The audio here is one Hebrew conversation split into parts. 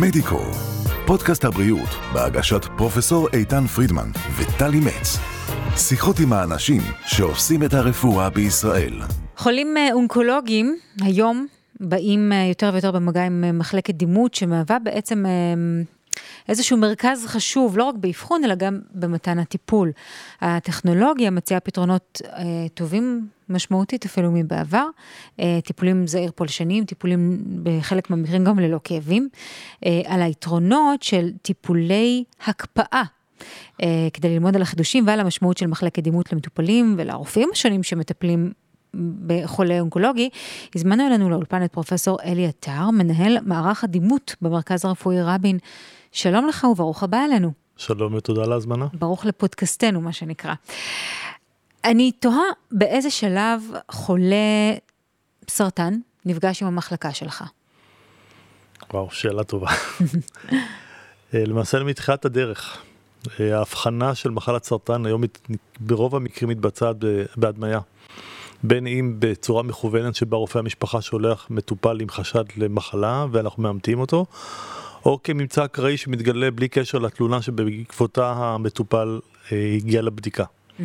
מדיקו, פודקאסט הבריאות בהגשת פרופסור איתן פרידמן וטלי מצ. שיחות עם האנשים שעושים את הרפואה בישראל. חולים אה, אונקולוגיים היום באים אה, יותר ויותר במגע עם אה, מחלקת דימות שמהווה בעצם איזשהו מרכז חשוב, לא רק באבחון, אלא גם במתן הטיפול. הטכנולוגיה מציעה פתרונות טובים משמעותית אפילו מבעבר, אה, טיפולים זעיר פולשניים, טיפולים בחלק מהמקרים גם ללא כאבים, אה, על היתרונות של טיפולי הקפאה. Uh, כדי ללמוד על החידושים ועל המשמעות של מחלקת דימות למטופלים ולרופאים השונים שמטפלים בחולה אונקולוגי, הזמנו אלינו לאולפן את פרופסור אלי עטר, מנהל מערך הדימות במרכז הרפואי רבין. שלום לך וברוך הבא אלינו. שלום ותודה על ההזמנה. ברוך לפודקאסטנו, מה שנקרא. אני תוהה באיזה שלב חולה סרטן נפגש עם המחלקה שלך. וואו, שאלה טובה. אה, למעשה מתחילת הדרך. אה, ההבחנה של מחלת סרטן היום ברוב המקרים מתבצעת בהדמיה. בין אם בצורה מכוונת שבה רופא המשפחה שולח מטופל עם חשד למחלה ואנחנו מאמתים אותו, או כממצא אקראי שמתגלה בלי קשר לתלונה שבעקבותה המטופל אה, הגיע לבדיקה. Mm-hmm.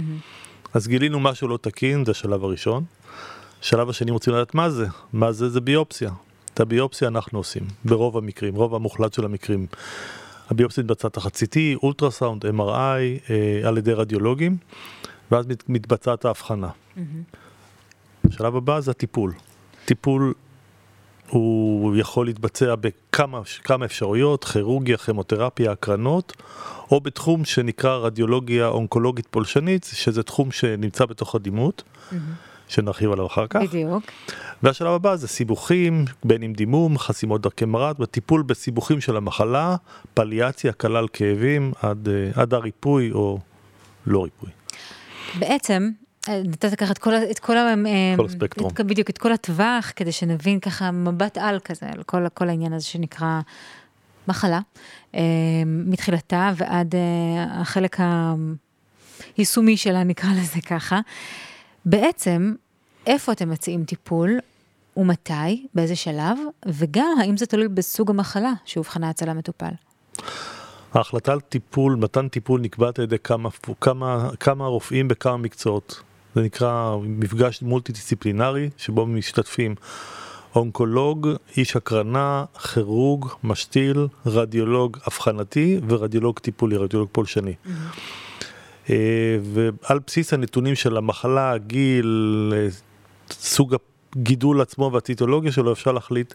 אז גילינו משהו לא תקין, זה השלב הראשון. השלב השני רוצים לדעת מה זה, מה זה זה ביופסיה. את הביופסיה אנחנו עושים, ברוב המקרים, רוב המוחלט של המקרים. הביופסיה מתבצעת CT, אולטרסאונד, MRI, אה, על ידי רדיולוגים, ואז מת, מתבצעת ההבחנה. Mm-hmm. השלב הבא זה הטיפול. טיפול הוא יכול להתבצע בכמה אפשרויות, כירורגיה, כימותרפיה, הקרנות, או בתחום שנקרא רדיולוגיה אונקולוגית פולשנית, שזה תחום שנמצא בתוך הדימות, mm-hmm. שנרחיב עליו אחר כך. בדיוק. והשלב הבא זה סיבוכים, בין אם דימום, חסימות דרכי מרד, וטיפול בסיבוכים של המחלה, פליאציה, כלל כאבים, עד, אה, עד הריפוי או לא ריפוי. בעצם נתת ככה את כל, את כל, אה, כל הספקטרום. את, בדיוק, את כל הטווח, כדי שנבין ככה מבט על כזה, על כל, כל העניין הזה שנקרא מחלה, אה, מתחילתה ועד אה, החלק היישומי שלה, נקרא לזה ככה. בעצם, איפה אתם מציעים טיפול ומתי, באיזה שלב, וגם האם זה תלוי בסוג המחלה שאובחנה אצל המטופל. ההחלטה על טיפול, מתן טיפול נקבעת על ידי כמה, כמה, כמה רופאים בכמה מקצועות. זה נקרא מפגש מולטי דיסציפלינרי, שבו משתתפים אונקולוג, איש הקרנה, כירורג, משתיל, רדיולוג אבחנתי ורדיולוג טיפולי, רדיולוג פולשני. Mm-hmm. ועל בסיס הנתונים של המחלה, הגיל, סוג הגידול עצמו והציטולוגיה שלו, אפשר להחליט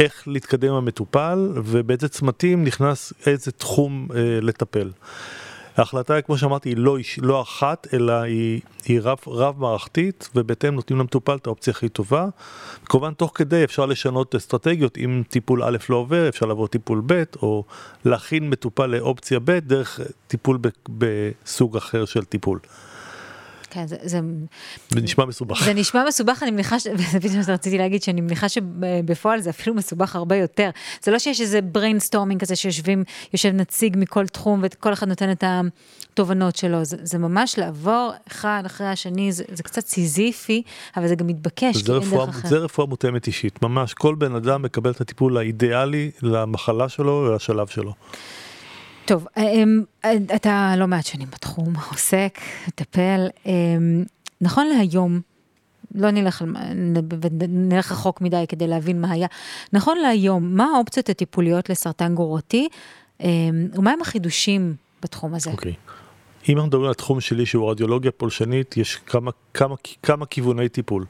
איך להתקדם המטופל ובאיזה צמתים נכנס איזה תחום אה, לטפל. ההחלטה, כמו שאמרתי, היא לא, לא אחת, אלא היא, היא רב, רב מערכתית, ובהתאם נותנים למטופל את האופציה הכי טובה. כמובן, תוך כדי אפשר לשנות אסטרטגיות, אם טיפול א' לא עובר, אפשר לעבור טיפול ב', או להכין מטופל לאופציה ב', דרך טיפול בסוג אחר של טיפול. כן, זה, זה... זה נשמע מסובך. זה נשמע מסובך, אני מניחה, ש... זה בדיוק מה שרציתי להגיד, שאני מניחה שבפועל זה אפילו מסובך הרבה יותר. זה לא שיש איזה brainstorming כזה שיושבים, יושב נציג מכל תחום וכל אחד נותן את התובנות שלו. זה, זה ממש לעבור אחד אחרי השני, זה, זה קצת סיזיפי, אבל זה גם מתבקש, כי אין דרך אחרת. זה רפואה מותאמת אישית, ממש. כל בן אדם מקבל את הטיפול האידיאלי למחלה שלו ולשלב שלו. טוב, אמ, אתה לא מעט שנים בתחום, עוסק, מטפל. אמ, נכון להיום, לא נלך, נלך רחוק מדי כדי להבין מה היה. נכון להיום, מה האופציות הטיפוליות לסרטן גרורתי, אמ, ומהם החידושים בתחום הזה? אוקיי. Okay. אם אנחנו מדברים על התחום שלי שהוא רדיולוגיה פולשנית, יש כמה, כמה, כמה כיווני טיפול.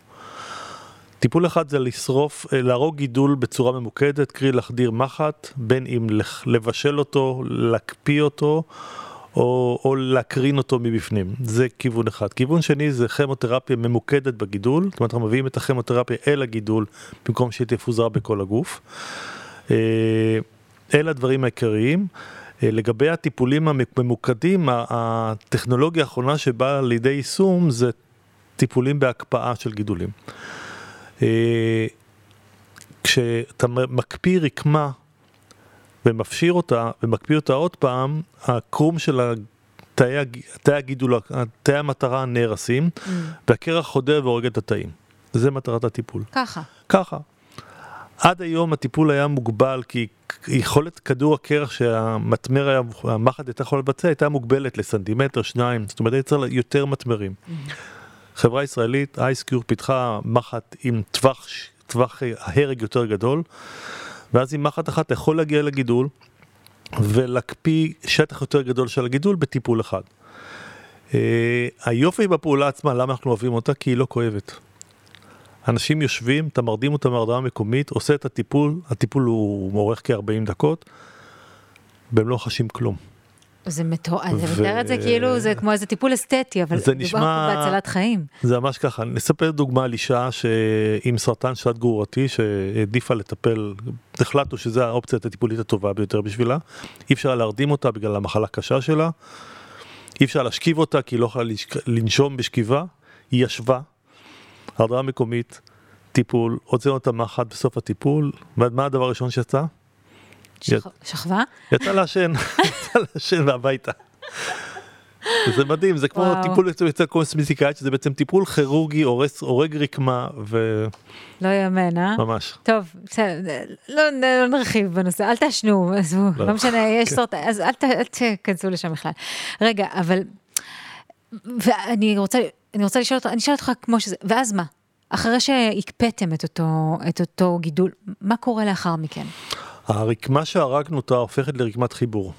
טיפול אחד זה לשרוף, אה, להרוג גידול בצורה ממוקדת, קרי להחדיר מחט, בין אם לבשל אותו, להקפיא אותו, או, או להקרין אותו מבפנים. זה כיוון אחד. כיוון שני זה כימותרפיה ממוקדת בגידול, זאת אומרת אנחנו מביאים את הכימותרפיה אל הגידול במקום שהיא תפוזרה בכל הגוף. אה, אלה הדברים העיקריים. אה, לגבי הטיפולים הממוקדים, הטכנולוגיה האחרונה שבאה לידי יישום זה טיפולים בהקפאה של גידולים. אה, כשאתה מקפיא רקמה ומפשיר אותה ומקפיא אותה עוד פעם, הקרום של תאי, תאי הגידול, תאי המטרה נהרסים, mm. והקרח חודר והורג את התאים. זה מטרת הטיפול. ככה. ככה. עד היום הטיפול היה מוגבל כי יכולת כדור הקרח שהמטמר היה, המחט הייתה יכולה לבצע, הייתה מוגבלת לסנטימטר, שניים, זאת אומרת, היה צריך יותר מטמרים. חברה ישראלית, אייסקיור, פיתחה מחט עם טווח, טווח הרג יותר גדול, ואז עם מחט אחת אתה יכול להגיע לגידול ולהקפיא שטח יותר גדול של הגידול בטיפול אחד. Uh, היופי בפעולה עצמה, למה אנחנו אוהבים אותה? כי היא לא כואבת. אנשים יושבים, אתה מרדים אותם מהרדמה מקומית, עושה את הטיפול, הטיפול הוא מוארך כ-40 דקות, והם לא חשים כלום. זה מתואר, ו... אתה מתאר את זה כאילו זה כמו איזה טיפול אסתטי, אבל זה נשמע... בהצלת חיים. זה ממש ככה. נספר דוגמה על אישה עם סרטן שד גרורתי שהעדיפה לטפל, החלטנו שזו האופציה הטיפולית הטובה ביותר בשבילה. אי אפשר להרדים אותה בגלל המחלה הקשה שלה. אי אפשר להשכיב אותה כי היא לא יכולה לנשום בשכיבה. היא ישבה, הרדמה מקומית, טיפול, הוצאנו את המחט בסוף הטיפול, ומה הדבר הראשון שיצא? שכבה? יצא לעשן, לעשן והביתה. זה מדהים, זה כמו וואו. טיפול אצל קוסמיסיקאית, שזה בעצם טיפול כירורגי, הורג רקמה ו... לא יאמן, אה? ממש. טוב, בסדר, לא, לא נרחיב בנושא, אל תעשנו, עזבו, לא, לא משנה, יש כן. סרט, אז אל, אל תכנסו לשם בכלל. רגע, אבל, ואני רוצה, אני רוצה לשאול אותך, אני אשאל אותך כמו שזה, ואז מה? אחרי שהקפאתם את אותו, את אותו גידול, מה קורה לאחר מכן? הרקמה שהרגנו אותה הופכת לרקמת חיבור.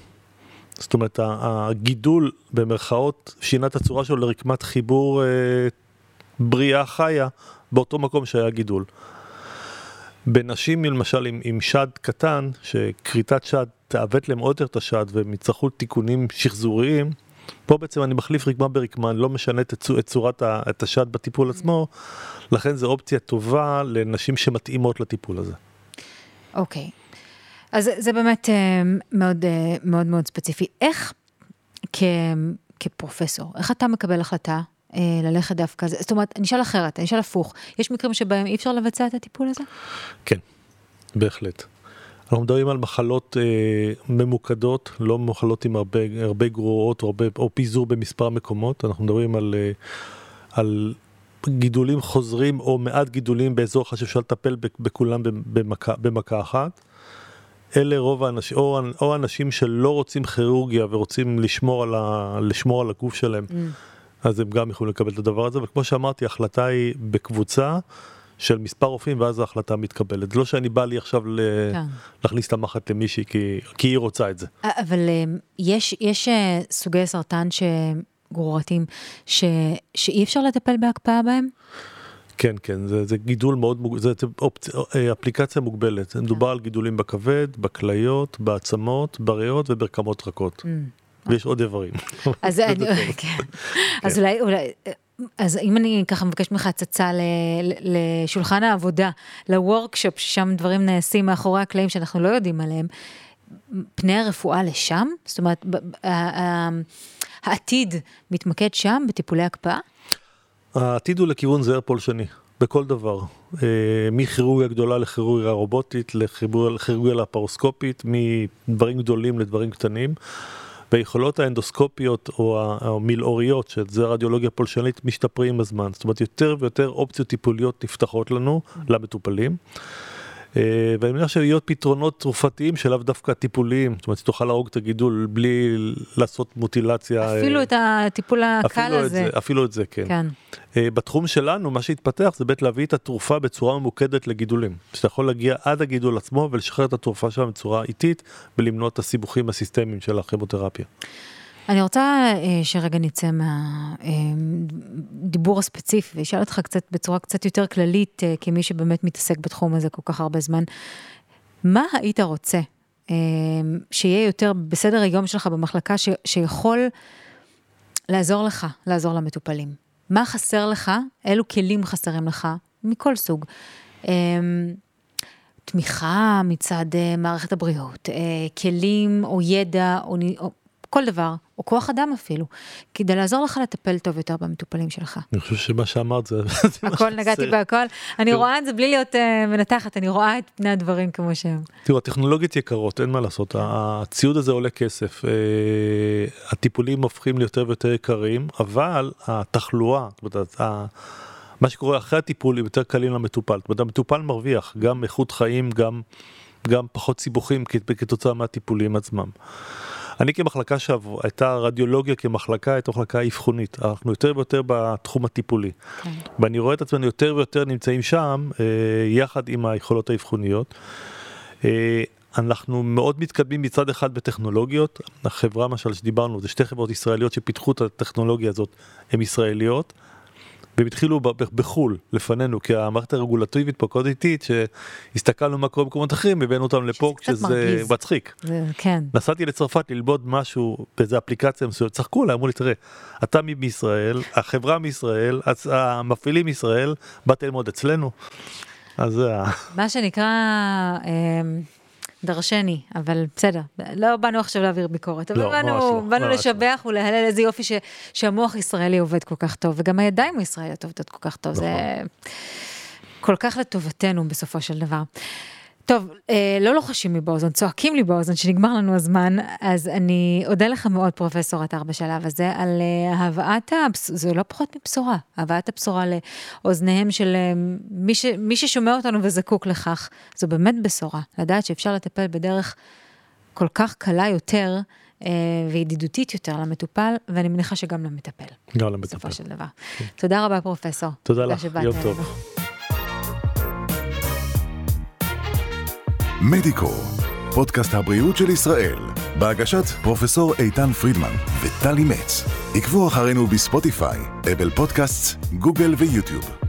זאת אומרת, הגידול במרכאות שינה את הצורה שלו לרקמת חיבור אה, בריאה חיה באותו מקום שהיה גידול. בנשים למשל עם, עם שד קטן, שכריתת שד תעוות להם עוד יותר את השד והם יצטרכו תיקונים שחזוריים, פה בעצם אני מחליף רקמה ברקמה, אני לא משנה את, את צורת ה, את השד בטיפול עצמו, לכן זו אופציה טובה לנשים שמתאימות לטיפול הזה. אוקיי, okay. אז זה באמת אה, מאוד אה, מאוד מאוד ספציפי. איך כ, כפרופסור, איך אתה מקבל החלטה אה, ללכת דווקא, זאת אומרת, אני אשאל אחרת, אני אשאל הפוך, יש מקרים שבהם אי אפשר לבצע את הטיפול הזה? כן, בהחלט. אנחנו מדברים על מחלות אה, ממוקדות, לא מחלות עם הרבה, הרבה גרורות או, הרבה, או פיזור במספר מקומות, אנחנו מדברים על, אה, על גידולים חוזרים או מעט גידולים באזור אחד שאפשר לטפל בכולם במכה, במכה אחת. אלה רוב האנשים, או, או אנשים שלא רוצים כירורגיה ורוצים לשמור על, ה, לשמור על הגוף שלהם, mm. אז הם גם יכולים לקבל את הדבר הזה, וכמו שאמרתי, ההחלטה היא בקבוצה. של מספר רופאים ואז ההחלטה מתקבלת. זה לא שאני בא לי עכשיו ל... כן. להכניס את המחט למישהי כי, כי היא רוצה את זה. אבל יש, יש סוגי סרטן ש... שאי אפשר לטפל בהקפאה בהם? כן, כן, זה, זה גידול מאוד, מוג... זה אופצ... אפליקציה מוגבלת. כן. מדובר על גידולים בכבד, בכליות, בעצמות, בריאות וברקמות רכות. Mm. ויש עוד איברים. אז, אני, כן. אז כן. אולי, אולי, אז אם אני ככה מבקשת ממך הצצה לשולחן העבודה, לוורקשופ, ששם דברים נעשים מאחורי הקלעים שאנחנו לא יודעים עליהם, פני הרפואה לשם? זאת אומרת, העתיד מתמקד שם, בטיפולי הקפאה? העתיד הוא לכיוון זהר פולשני, בכל דבר. אה, מכירורגיה גדולה לכירורגיה רובוטית, לכירורגיה לפרוסקופית, מדברים גדולים לדברים קטנים. והיכולות האנדוסקופיות או המילאוריות, שזה רדיולוגיה פולשנית, משתפרים עם הזמן. זאת אומרת, יותר ויותר אופציות טיפוליות נפתחות לנו, למטופלים. אה, ואני מניח שיהיו פתרונות תרופתיים שלאו דווקא טיפוליים, זאת אומרת, תוכל להרוג את הגידול בלי לעשות מוטילציה. אפילו את הטיפול הקל הזה. זה, אפילו את זה, כן. כן. אה, בתחום שלנו, מה שהתפתח זה באמת להביא את התרופה בצורה ממוקדת לגידולים. שאתה יכול להגיע עד הגידול עצמו ולשחרר את התרופה שלה בצורה איטית ולמנוע את הסיבוכים הסיסטמיים של הכימותרפיה. אני רוצה אה, שרגע נצא מהדיבור אה, הספציפי ואשאל אותך קצת בצורה קצת יותר כללית, אה, כמי שבאמת מתעסק בתחום הזה כל כך הרבה זמן. מה היית רוצה שיהיה יותר בסדר היום שלך במחלקה ש, שיכול לעזור לך, לעזור למטופלים? מה חסר לך? אילו כלים חסרים לך? מכל סוג. תמיכה מצד מערכת הבריאות, כלים או ידע או, כל דבר, או כוח אדם אפילו, כדי לעזור לך לטפל טוב יותר במטופלים שלך. אני חושב שמה שאמרת זה... הכל נגעתי בהכל. אני רואה את זה בלי להיות uh, מנתחת, אני רואה את פני הדברים כמו שהם. תראו, הטכנולוגיות יקרות, אין מה לעשות, הציוד הזה עולה כסף, uh, הטיפולים הופכים ליותר ויותר יקרים, אבל התחלואה, זאת אומרת, מה שקורה אחרי הטיפול יותר קלים למטופל. זאת אומרת, המטופל מרוויח גם איכות חיים, גם... גם פחות סיבוכים כתוצאה מהטיפולים עצמם. אני כמחלקה שהייתה רדיולוגיה כמחלקה, הייתה מחלקה אבחונית. אנחנו יותר ויותר בתחום הטיפולי. כן. ואני רואה את עצמנו יותר ויותר נמצאים שם, אה, יחד עם היכולות האבחוניות. אה, אנחנו מאוד מתקדמים מצד אחד בטכנולוגיות, החברה למשל שדיברנו, זה שתי חברות ישראליות שפיתחו את הטכנולוגיה הזאת, הן ישראליות. והם התחילו בחו"ל לפנינו, כי המערכת הרגולטיבית פה קוד איטית, שהסתכלנו מה קורה במקומות אחרים, הבאנו אותם לפה כשזה מצחיק. כן. נסעתי לצרפת ללמוד משהו באיזה אפליקציה מסוימת, צחקו עליי, אמרו לי, תראה, אתה מישראל, החברה מישראל, המפעילים מישראל, באת ללמוד אצלנו. אז זה. מה שנקרא... דרשני, אבל בסדר, לא באנו עכשיו להעביר ביקורת, אבל לא, באנו, לא, באנו לשבח לא. ולהלל איזה יופי ש, שהמוח הישראלי עובד כל כך טוב, וגם הידיים הישראליות עובדות כל כך טוב, נכון. זה כל כך לטובתנו בסופו של דבר. טוב, אה, לא לוחשים לי באוזן, צועקים לי באוזן שנגמר לנו הזמן, אז אני אודה לך מאוד, פרופסור עטר, בשלב הזה, על אה, הבאת, הבש... זה לא פחות מבשורה, הבאת הבשורה לאוזניהם של אה, מי, ש... מי ששומע אותנו וזקוק לכך. זו באמת בשורה, לדעת שאפשר לטפל בדרך כל כך קלה יותר. אה, וידידותית יותר למטופל, ואני מניחה שגם למטפל. גם למטפל. בסופו של דבר. כן. תודה רבה, פרופסור. תודה לך, יום טוב. מדיקו, פודקאסט הבריאות של ישראל, בהגשת פרופסור איתן פרידמן וטלי מצ. עקבו אחרינו בספוטיפיי, אבל פודקאסט, גוגל ויוטיוב.